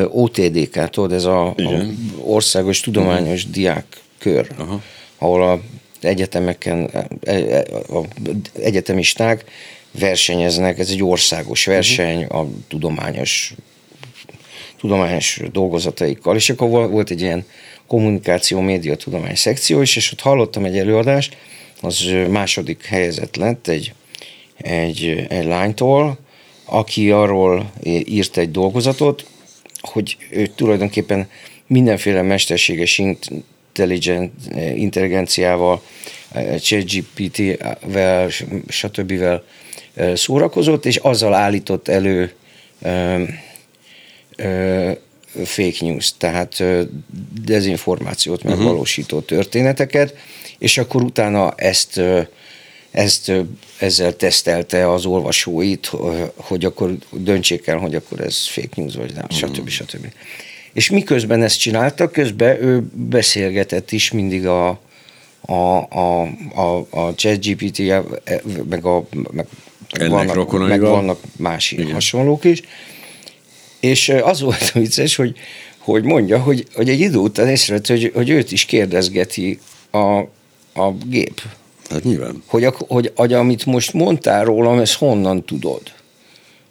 OTDK, tudod, ez a, a országos tudományos uh-huh. diákkör, uh-huh. ahol a egyetemeken, e, e, a egyetemisták versenyeznek, ez egy országos verseny a tudományos tudományos dolgozataikkal, és akkor volt egy ilyen kommunikáció, média, tudomány szekció is, és ott hallottam egy előadást, az második helyezett lett egy, egy, egy lánytól, aki arról írt egy dolgozatot, hogy ő tulajdonképpen mindenféle mesterséges intelligent, intelligenciával, ChatGPT-vel, stb. szórakozott, és azzal állított elő ö, ö, fake news, tehát dezinformációt mhm. megvalósító uh-huh. történeteket, és akkor utána ezt ezt ezzel tesztelte az olvasóit, hogy akkor döntsék el, hogy akkor ez fake news vagy nem, stb. Mm. stb. És miközben ezt csinálta, közben ő beszélgetett is mindig a, a, a, a, a ChatGPT, meg, a, meg, meg, vannak, meg vannak más Igen. hasonlók is. És az volt a vicces, hogy, hogy mondja, hogy, hogy egy idő után észrevett, hogy, hogy őt is kérdezgeti a, a gép Hát nyilván. Hogy, hogy, hogy amit most mondtál rólam, ezt honnan tudod?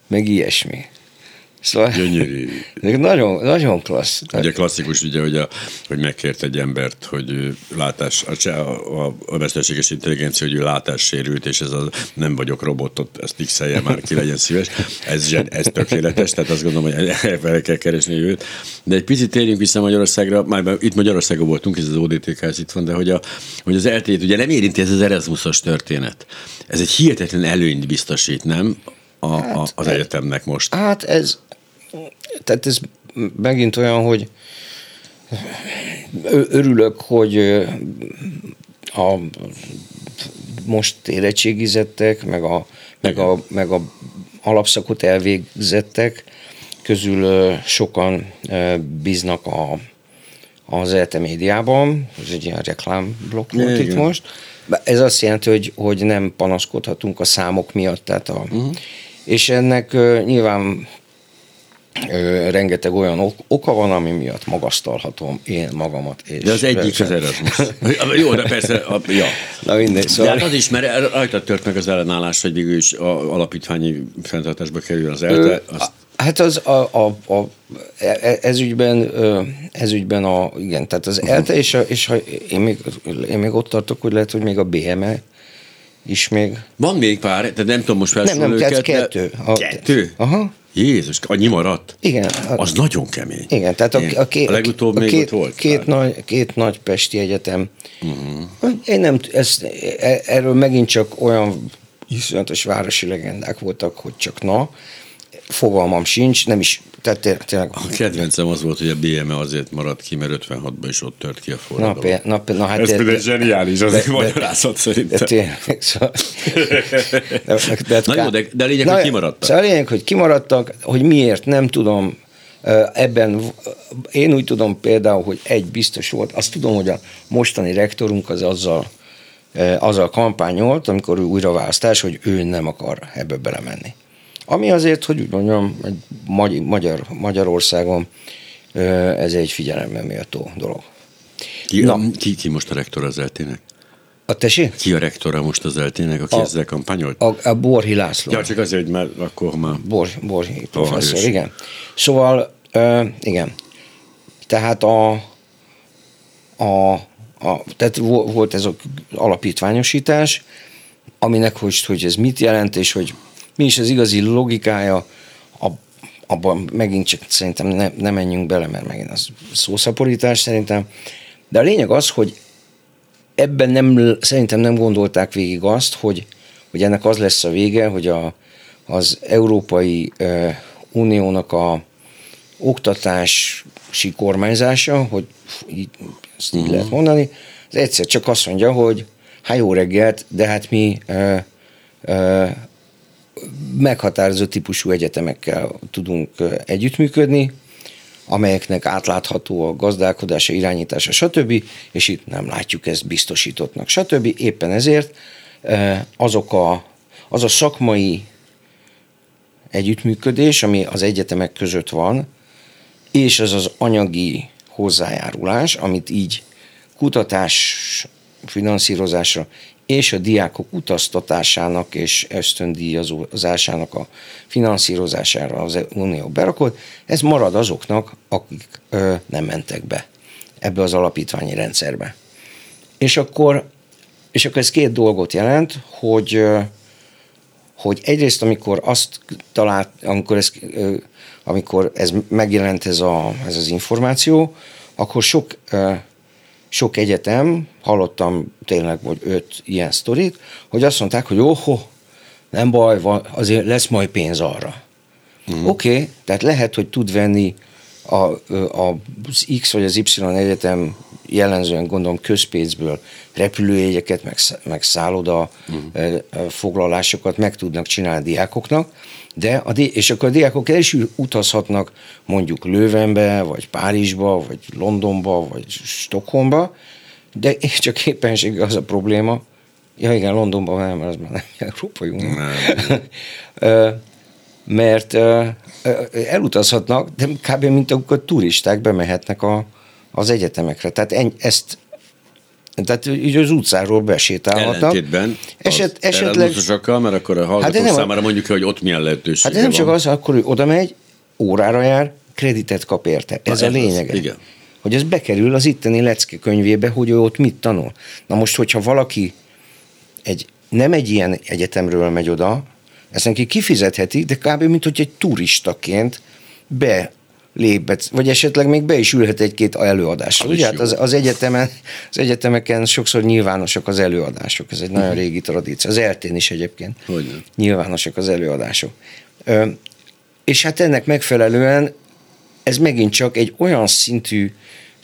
Meg ilyesmi. Szóval, Gyönyörű. Nagyon, nagyon klassz. Ugye klasszikus, ugye, hogy, a, hogy megkért egy embert, hogy látás, a, a, a mesterséges intelligencia, hogy ő látássérült, és ez a nem vagyok robotot, ezt x már ki legyen szíves. Ez, ez tökéletes, tehát azt gondolom, hogy fel kell keresni őt. De egy picit térjünk vissza Magyarországra, már itt Magyarországon voltunk, ez az ODTK, ez itt van, de hogy, a, hogy az eltét ugye nem érinti ez az Erasmusos történet. Ez egy hihetetlen előnyt biztosít, nem? A, hát, a, az egyetemnek most. Hát ez, tehát ez megint olyan, hogy örülök, hogy a most érettségizettek, meg a, meg a, meg a alapszakot elvégzettek közül sokan bíznak a, az ELTE médiában, ez egy ilyen reklámblokk volt itt most. Ez azt jelenti, hogy, hogy nem panaszkodhatunk a számok miatt, tehát a, uh-huh. és ennek nyilván rengeteg olyan ok- oka van, ami miatt magasztalhatom én magamat. És de az egyik az Erasmus. Jó, de persze, a, ja. Na mindegy, szóval... De hát az is, mert rajta tört meg az ellenállás, hogy végül is a alapítványi fenntartásba kerül az ELTE. Azt... Hát az a, a, a, e, ez ügyben, ez ügyben a, igen, tehát az ELTE, és, a, és a, én, még, én még ott tartok, hogy lehet, hogy még a BME is még. Van még pár, de nem tudom most felsorolni Nem, nem, őket, kettő. De... A, kettő? Aha. Jézus, annyi maradt? Igen. Az a, nagyon kemény. Igen, tehát a, a, a, a legutóbb a, még két, ott volt? Két nagy, két nagy Pesti Egyetem. Uh-huh. Én nem, ez, e- erről megint csak olyan iszonyatos városi legendák voltak, hogy csak na, fogalmam sincs, nem is, tehát tényleg... A kedvencem az volt, hogy a BME azért maradt ki, mert 56-ban is ott tört ki a forradalom. Na, na, na, hát Ez például zseniális, az egy magyarázat szerintem. De tényleg, szóval... De, de, na jó, de, de lényeg, na, hogy kimaradtak. Szóval a lényeg, hogy kimaradtak, hogy miért, nem tudom, ebben én úgy tudom például, hogy egy biztos volt, azt tudom, hogy a mostani rektorunk az azzal azzal kampányolt, amikor ő újraválasztás, hogy ő nem akar ebbe belemenni. Ami azért, hogy úgy mondjam, egy magyar, Magyarországon ez egy figyelemmel méltó dolog. Ki, Na, ki, ki most a rektor az eltének? A tesi? Ki a rektora most az eltének, aki a, ezzel kampányolt? A, a Borhi László. Ja, csak azért, már akkor már... Bor, Borhi professzor, igen. Szóval, uh, igen. Tehát a, a, a tehát volt ez az alapítványosítás, aminek hogy, hogy ez mit jelent, és hogy mi is az igazi logikája, abban megint csak szerintem ne, ne menjünk bele, mert megint az szószaporítás szerintem. De a lényeg az, hogy ebben nem, szerintem nem gondolták végig azt, hogy, hogy ennek az lesz a vége, hogy a, az Európai uh, Uniónak a oktatási kormányzása, hogy így, ezt így uh-huh. lehet mondani, az egyszer csak azt mondja, hogy hát jó reggelt, de hát mi uh, uh, meghatározó típusú egyetemekkel tudunk együttműködni, amelyeknek átlátható a gazdálkodása, irányítása, stb., és itt nem látjuk ezt biztosítottnak, stb. Éppen ezért azok a, az a szakmai együttműködés, ami az egyetemek között van, és az az anyagi hozzájárulás, amit így kutatás finanszírozásra és a diákok utaztatásának és ösztöndíjazásának a finanszírozására az Unió berakott, ez marad azoknak, akik ö, nem mentek be ebbe az alapítványi rendszerbe. És akkor, és akkor ez két dolgot jelent, hogy hogy egyrészt, amikor azt talált, amikor ez, amikor ez megjelent ez, a, ez az információ, akkor sok, sok egyetem, hallottam tényleg vagy öt ilyen sztorit, hogy azt mondták, hogy óho, nem baj, azért lesz majd pénz arra. Uh-huh. Oké, okay, tehát lehet, hogy tud venni a, a, az X vagy az Y egyetem jellemzően gondolom közpénzből repülőjegyeket, meg, meg szálloda uh-huh. foglalásokat meg tudnak csinálni a diákoknak, de a, és akkor a diákok el is utazhatnak mondjuk Lővenbe, vagy Párizsba, vagy Londonba, vagy Stockholmba, de csak éppenség az a probléma, ja igen, Londonban nem, az már nem Európai Unió. mert elutazhatnak, de kb. mint akkor turisták bemehetnek a, az egyetemekre. Tehát en, ezt tehát így az utcáról besétálhatnak. Ellentétben Eset, esetleg... mert akkor a hallgatók hát nem, számára mondjuk, hogy ott milyen lehetőség Hát nem van. csak az, akkor ő oda megy, órára jár, kreditet kap érte. Ez Na, a lényege. Az, igen. Hogy ez bekerül az itteni lecke könyvébe, hogy ő ott mit tanul. Na most, hogyha valaki egy, nem egy ilyen egyetemről megy oda, ezt neki kifizetheti, de kb. mint hogy egy turistaként be lépett, vagy esetleg még be is ülhet egy-két előadásra. Ugye hát az, az, egyetemen, az egyetemeken sokszor nyilvánosak az előadások, ez egy nagyon mhm. régi tradíció. Az eltén is egyébként Hogyne. nyilvánosak az előadások. Ö, és hát ennek megfelelően ez megint csak egy olyan szintű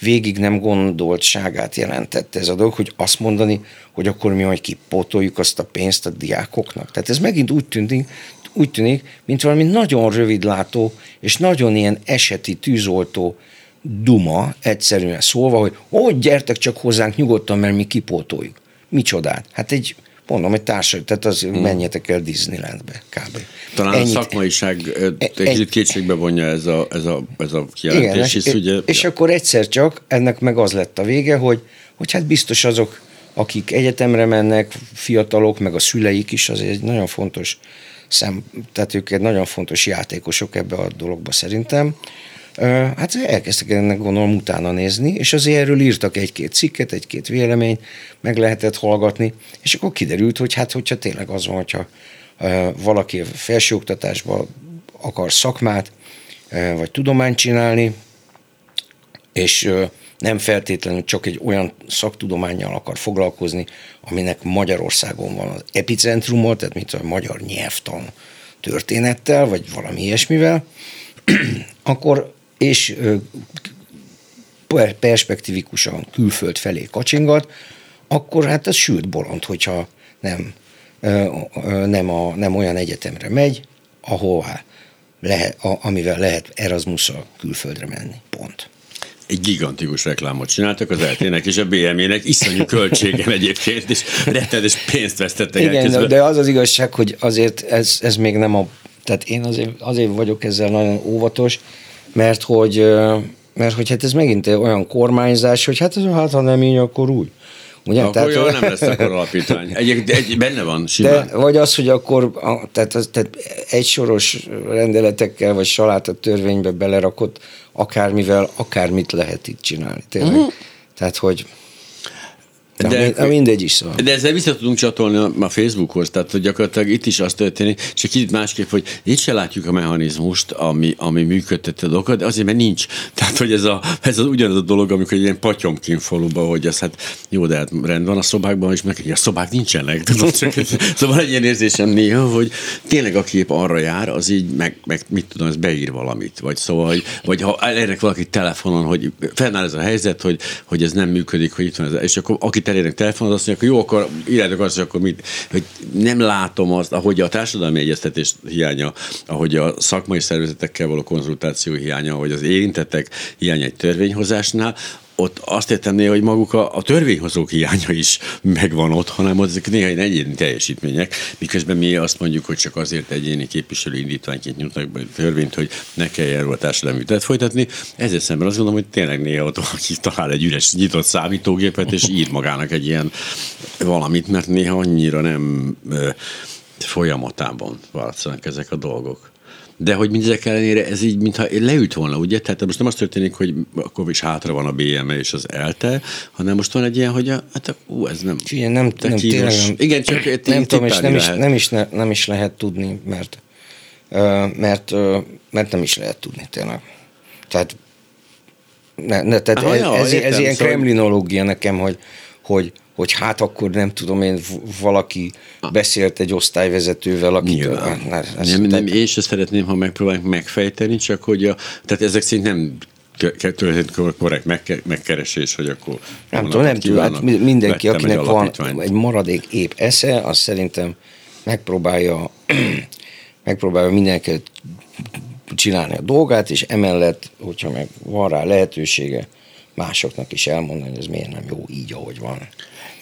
végig nem gondoltságát jelentette ez a dolog, hogy azt mondani, hogy akkor mi majd kipótoljuk azt a pénzt a diákoknak. Tehát ez megint úgy tűnik, úgy tűnik, mint valami nagyon rövidlátó és nagyon ilyen eseti tűzoltó duma, egyszerűen szólva, hogy hogy gyertek csak hozzánk nyugodtan, mert mi kipótoljuk. Micsodát? Hát egy mondom, egy társadalom, tehát az hmm. menjetek el Disneylandbe, kb. Talán Ennyit. a szakmaiság egy kicsit kétségbe vonja ez a, ez a, ez a kijelentés. Igen, és, és, ugye, és ja. akkor egyszer csak ennek meg az lett a vége, hogy, hogy hát biztos azok, akik egyetemre mennek, fiatalok, meg a szüleik is, az egy nagyon fontos szem, tehát ők egy nagyon fontos játékosok ebbe a dologba szerintem. Hát elkezdtek ennek gondolom utána nézni, és azért erről írtak egy-két cikket, egy-két véleményt, meg lehetett hallgatni, és akkor kiderült, hogy hát hogyha tényleg az van, hogyha valaki felsőoktatásban akar szakmát, vagy tudományt csinálni, és nem feltétlenül csak egy olyan szaktudományjal akar foglalkozni, aminek Magyarországon van az epicentrumot, tehát mint a magyar nyelvtan történettel, vagy valami ilyesmivel, akkor és perspektívikusan külföld felé kacsingat, akkor hát ez sült bolond, hogyha nem, nem, a, nem olyan egyetemre megy, ahová lehet, amivel lehet Erasmusszal külföldre menni. Pont egy gigantikus reklámot csináltak az eltének és a BMW-nek, iszonyú költségen egyébként, és rettenetes pénzt vesztettek Igen, el de az az igazság, hogy azért ez, ez még nem a... Tehát én azért, azért vagyok ezzel nagyon óvatos, mert hogy, mert hogy hát ez megint olyan kormányzás, hogy hát, hát ha nem így, akkor úgy. Ugye? Akkor tehát, jó, nem lesz akkor alapítvány. Egy, egy, benne van simán. De, vagy az, hogy akkor tehát, az, tehát egy soros rendeletekkel, vagy saláta törvénybe belerakott akármivel, akármit lehet itt csinálni. Tényleg. Uh-huh. Tehát, hogy de, de mindegy is szóval. De ezzel vissza tudunk csatolni a Facebookhoz, tehát hogy gyakorlatilag itt is az történik, csak kicsit másképp, hogy itt se látjuk a mechanizmust, ami, ami működteti a dolgokat, de azért, mert nincs. Tehát, hogy ez, a, ez az ugyanaz a dolog, amikor egy ilyen patyomkin faluba, hogy ez hát jó, de hát rend van a szobákban, és meg a szobák nincsenek. Tudom, csak, szóval egy ilyen érzésem néha, hogy tényleg a kép arra jár, az így meg, meg mit tudom, ez beír valamit. Vagy szóval, hogy, vagy ha elérek valaki telefonon, hogy fennáll ez a helyzet, hogy, hogy ez nem működik, hogy itt van ez, és akkor akit elérnek telefonon, azt mondják, hogy jó, akkor írjátok azt, hogy akkor mit, hogy nem látom azt, ahogy a társadalmi egyeztetés hiánya, ahogy a szakmai szervezetekkel való konzultáció hiánya, ahogy az érintettek hiánya egy törvényhozásnál, ott azt értem néha, hogy maguk a, a törvényhozók hiánya is megvan ott, hanem ezek néha egyéni teljesítmények, miközben mi azt mondjuk, hogy csak azért egyéni képviselő indítványként nyújtnak be törvényt, hogy ne kelljen erről a társadalmi folytatni. Ezzel szemben azt gondolom, hogy tényleg néha ott valaki talál egy üres nyitott számítógépet, és ír magának egy ilyen valamit, mert néha annyira nem folyamatában változanak ezek a dolgok. De hogy mindezek ellenére ez így, mintha leült volna, ugye? Tehát most nem az történik, hogy akkor is hátra van a BME és az ELTE, hanem most van egy ilyen, hogy a, hát ú, ez nem Igen, nem, nem, tényleg nem, Igen, csak nem tudom, és nem is, nem, is ne, nem is lehet tudni, mert, mert, mert nem is lehet tudni tényleg. Tehát, ne, ne, tehát ah, ez, ja, ez, ez ilyen szóval... kremlinológia nekem, hogy, hogy hogy hát akkor nem tudom én, valaki beszélt egy osztályvezetővel, aki... Ne, nem, nem, én sem szeretném, ha megpróbáljuk megfejteni, csak hogy a, tehát ezek szerint nem történt korrekt megkeresés, hogy akkor... Nem tudom, nem tudom, hát mindenki, akinek van egy maradék épp esze, az szerintem megpróbálja, megpróbálja mindenkit csinálni a dolgát, és emellett, hogyha meg van rá lehetősége, másoknak is elmondani, hogy ez miért nem jó így, ahogy van.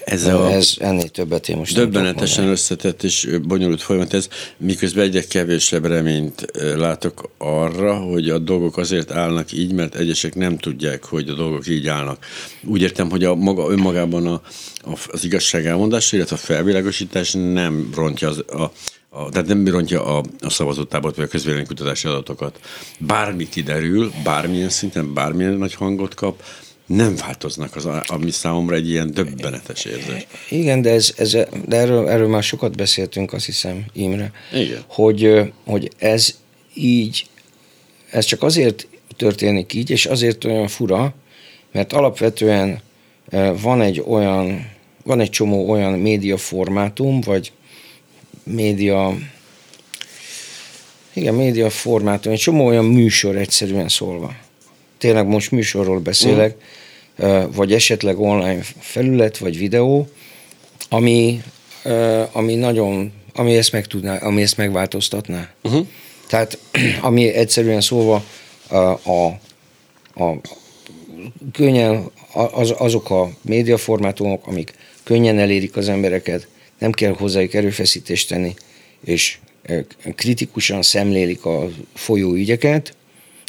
Ez, a ez ennél többet én most Döbbenetesen összetett és bonyolult folyamat ez, miközben egyre kevésebb reményt látok arra, hogy a dolgok azért állnak így, mert egyesek nem tudják, hogy a dolgok így állnak. Úgy értem, hogy a maga önmagában a, a, az igazság elmondása, illetve a felvilágosítás nem rontja az, a, a, tehát nem rontja a, a szavazótábort vagy a közvéleménykutatási adatokat. Bármi kiderül, bármilyen szinten, bármilyen nagy hangot kap, nem változnak, az, ami számomra egy ilyen döbbenetes érzés. Igen, de, ez, ez, de erről, erről már sokat beszéltünk, azt hiszem, Imre, Igen. Hogy, hogy ez így, ez csak azért történik így, és azért olyan fura, mert alapvetően van egy olyan, van egy csomó olyan médiaformátum, vagy média, igen, média formátum, egy csomó olyan műsor egyszerűen szólva. Tényleg most műsorról beszélek, mm vagy esetleg online felület, vagy videó, ami, ami nagyon, ami ezt meg tudná, ami ezt megváltoztatná. Uh-huh. Tehát, ami egyszerűen szóval a, a, a könnyen, az, azok a médiaformátumok, amik könnyen elérik az embereket, nem kell hozzájuk erőfeszítést tenni, és kritikusan szemlélik a folyó ügyeket,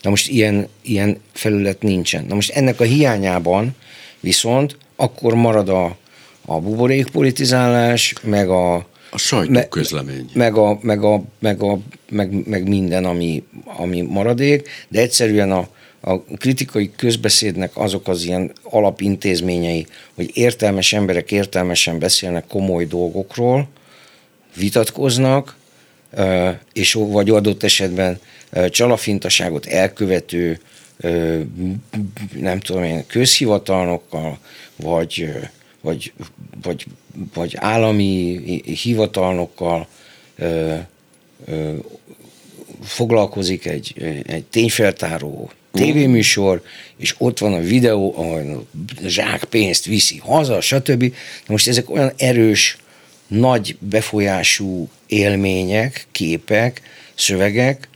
Na most ilyen, ilyen felület nincsen. Na most ennek a hiányában viszont akkor marad a, a buborékpolitizálás, meg a, a sajtóközlemény. Me, meg, a, meg, a, meg, a, meg, meg minden, ami, ami maradék, de egyszerűen a, a kritikai közbeszédnek azok az ilyen alapintézményei, hogy értelmes emberek értelmesen beszélnek komoly dolgokról, vitatkoznak, és vagy adott esetben csalafintaságot elkövető, nem tudom én, közhivatalnokkal, vagy, vagy, vagy, vagy állami hivatalnokkal foglalkozik egy, egy tényfeltáró tévéműsor, és ott van a videó, ahol zsák pénzt viszi haza, stb. Na most ezek olyan erős, nagy befolyású élmények, képek, szövegek,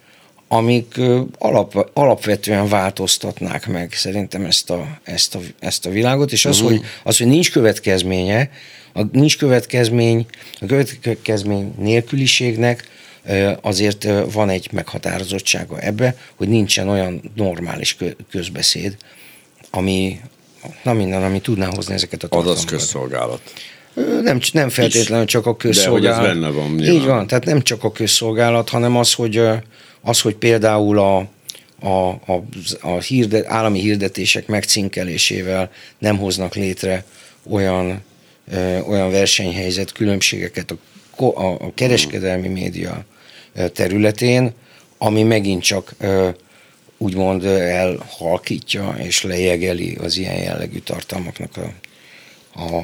amik alap, alapvetően változtatnák meg szerintem ezt a, ezt a, ezt a világot, és az, uh-huh. hogy, az, hogy nincs következménye, a nincs következmény, a következmény nélküliségnek azért van egy meghatározottsága ebbe, hogy nincsen olyan normális közbeszéd, ami, na minden, ami tudná hozni ezeket a tartalmakat. Azaz közszolgálat. Nem, nem feltétlenül csak a közszolgálat. De hogy ez benne van. Nyilván. Így van, tehát nem csak a közszolgálat, hanem az, hogy az, hogy például a, a, a, a hirdet, állami hirdetések megcinkelésével nem hoznak létre olyan, ö, olyan versenyhelyzet különbségeket a, a, a kereskedelmi média területén, ami megint csak ö, úgymond elhalkítja és lejegeli az ilyen jellegű tartalmaknak a, a,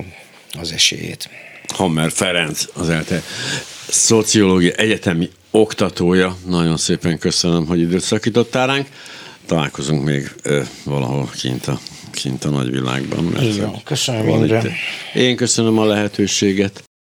az esélyét. Hammer Ferenc, az ELTE szociológia egyetemi oktatója. Nagyon szépen köszönöm, hogy időt szakítottál ránk. Találkozunk még ö, valahol kint a, kint a nagyvilágban. Mert Igen, köszönöm, Én köszönöm a lehetőséget.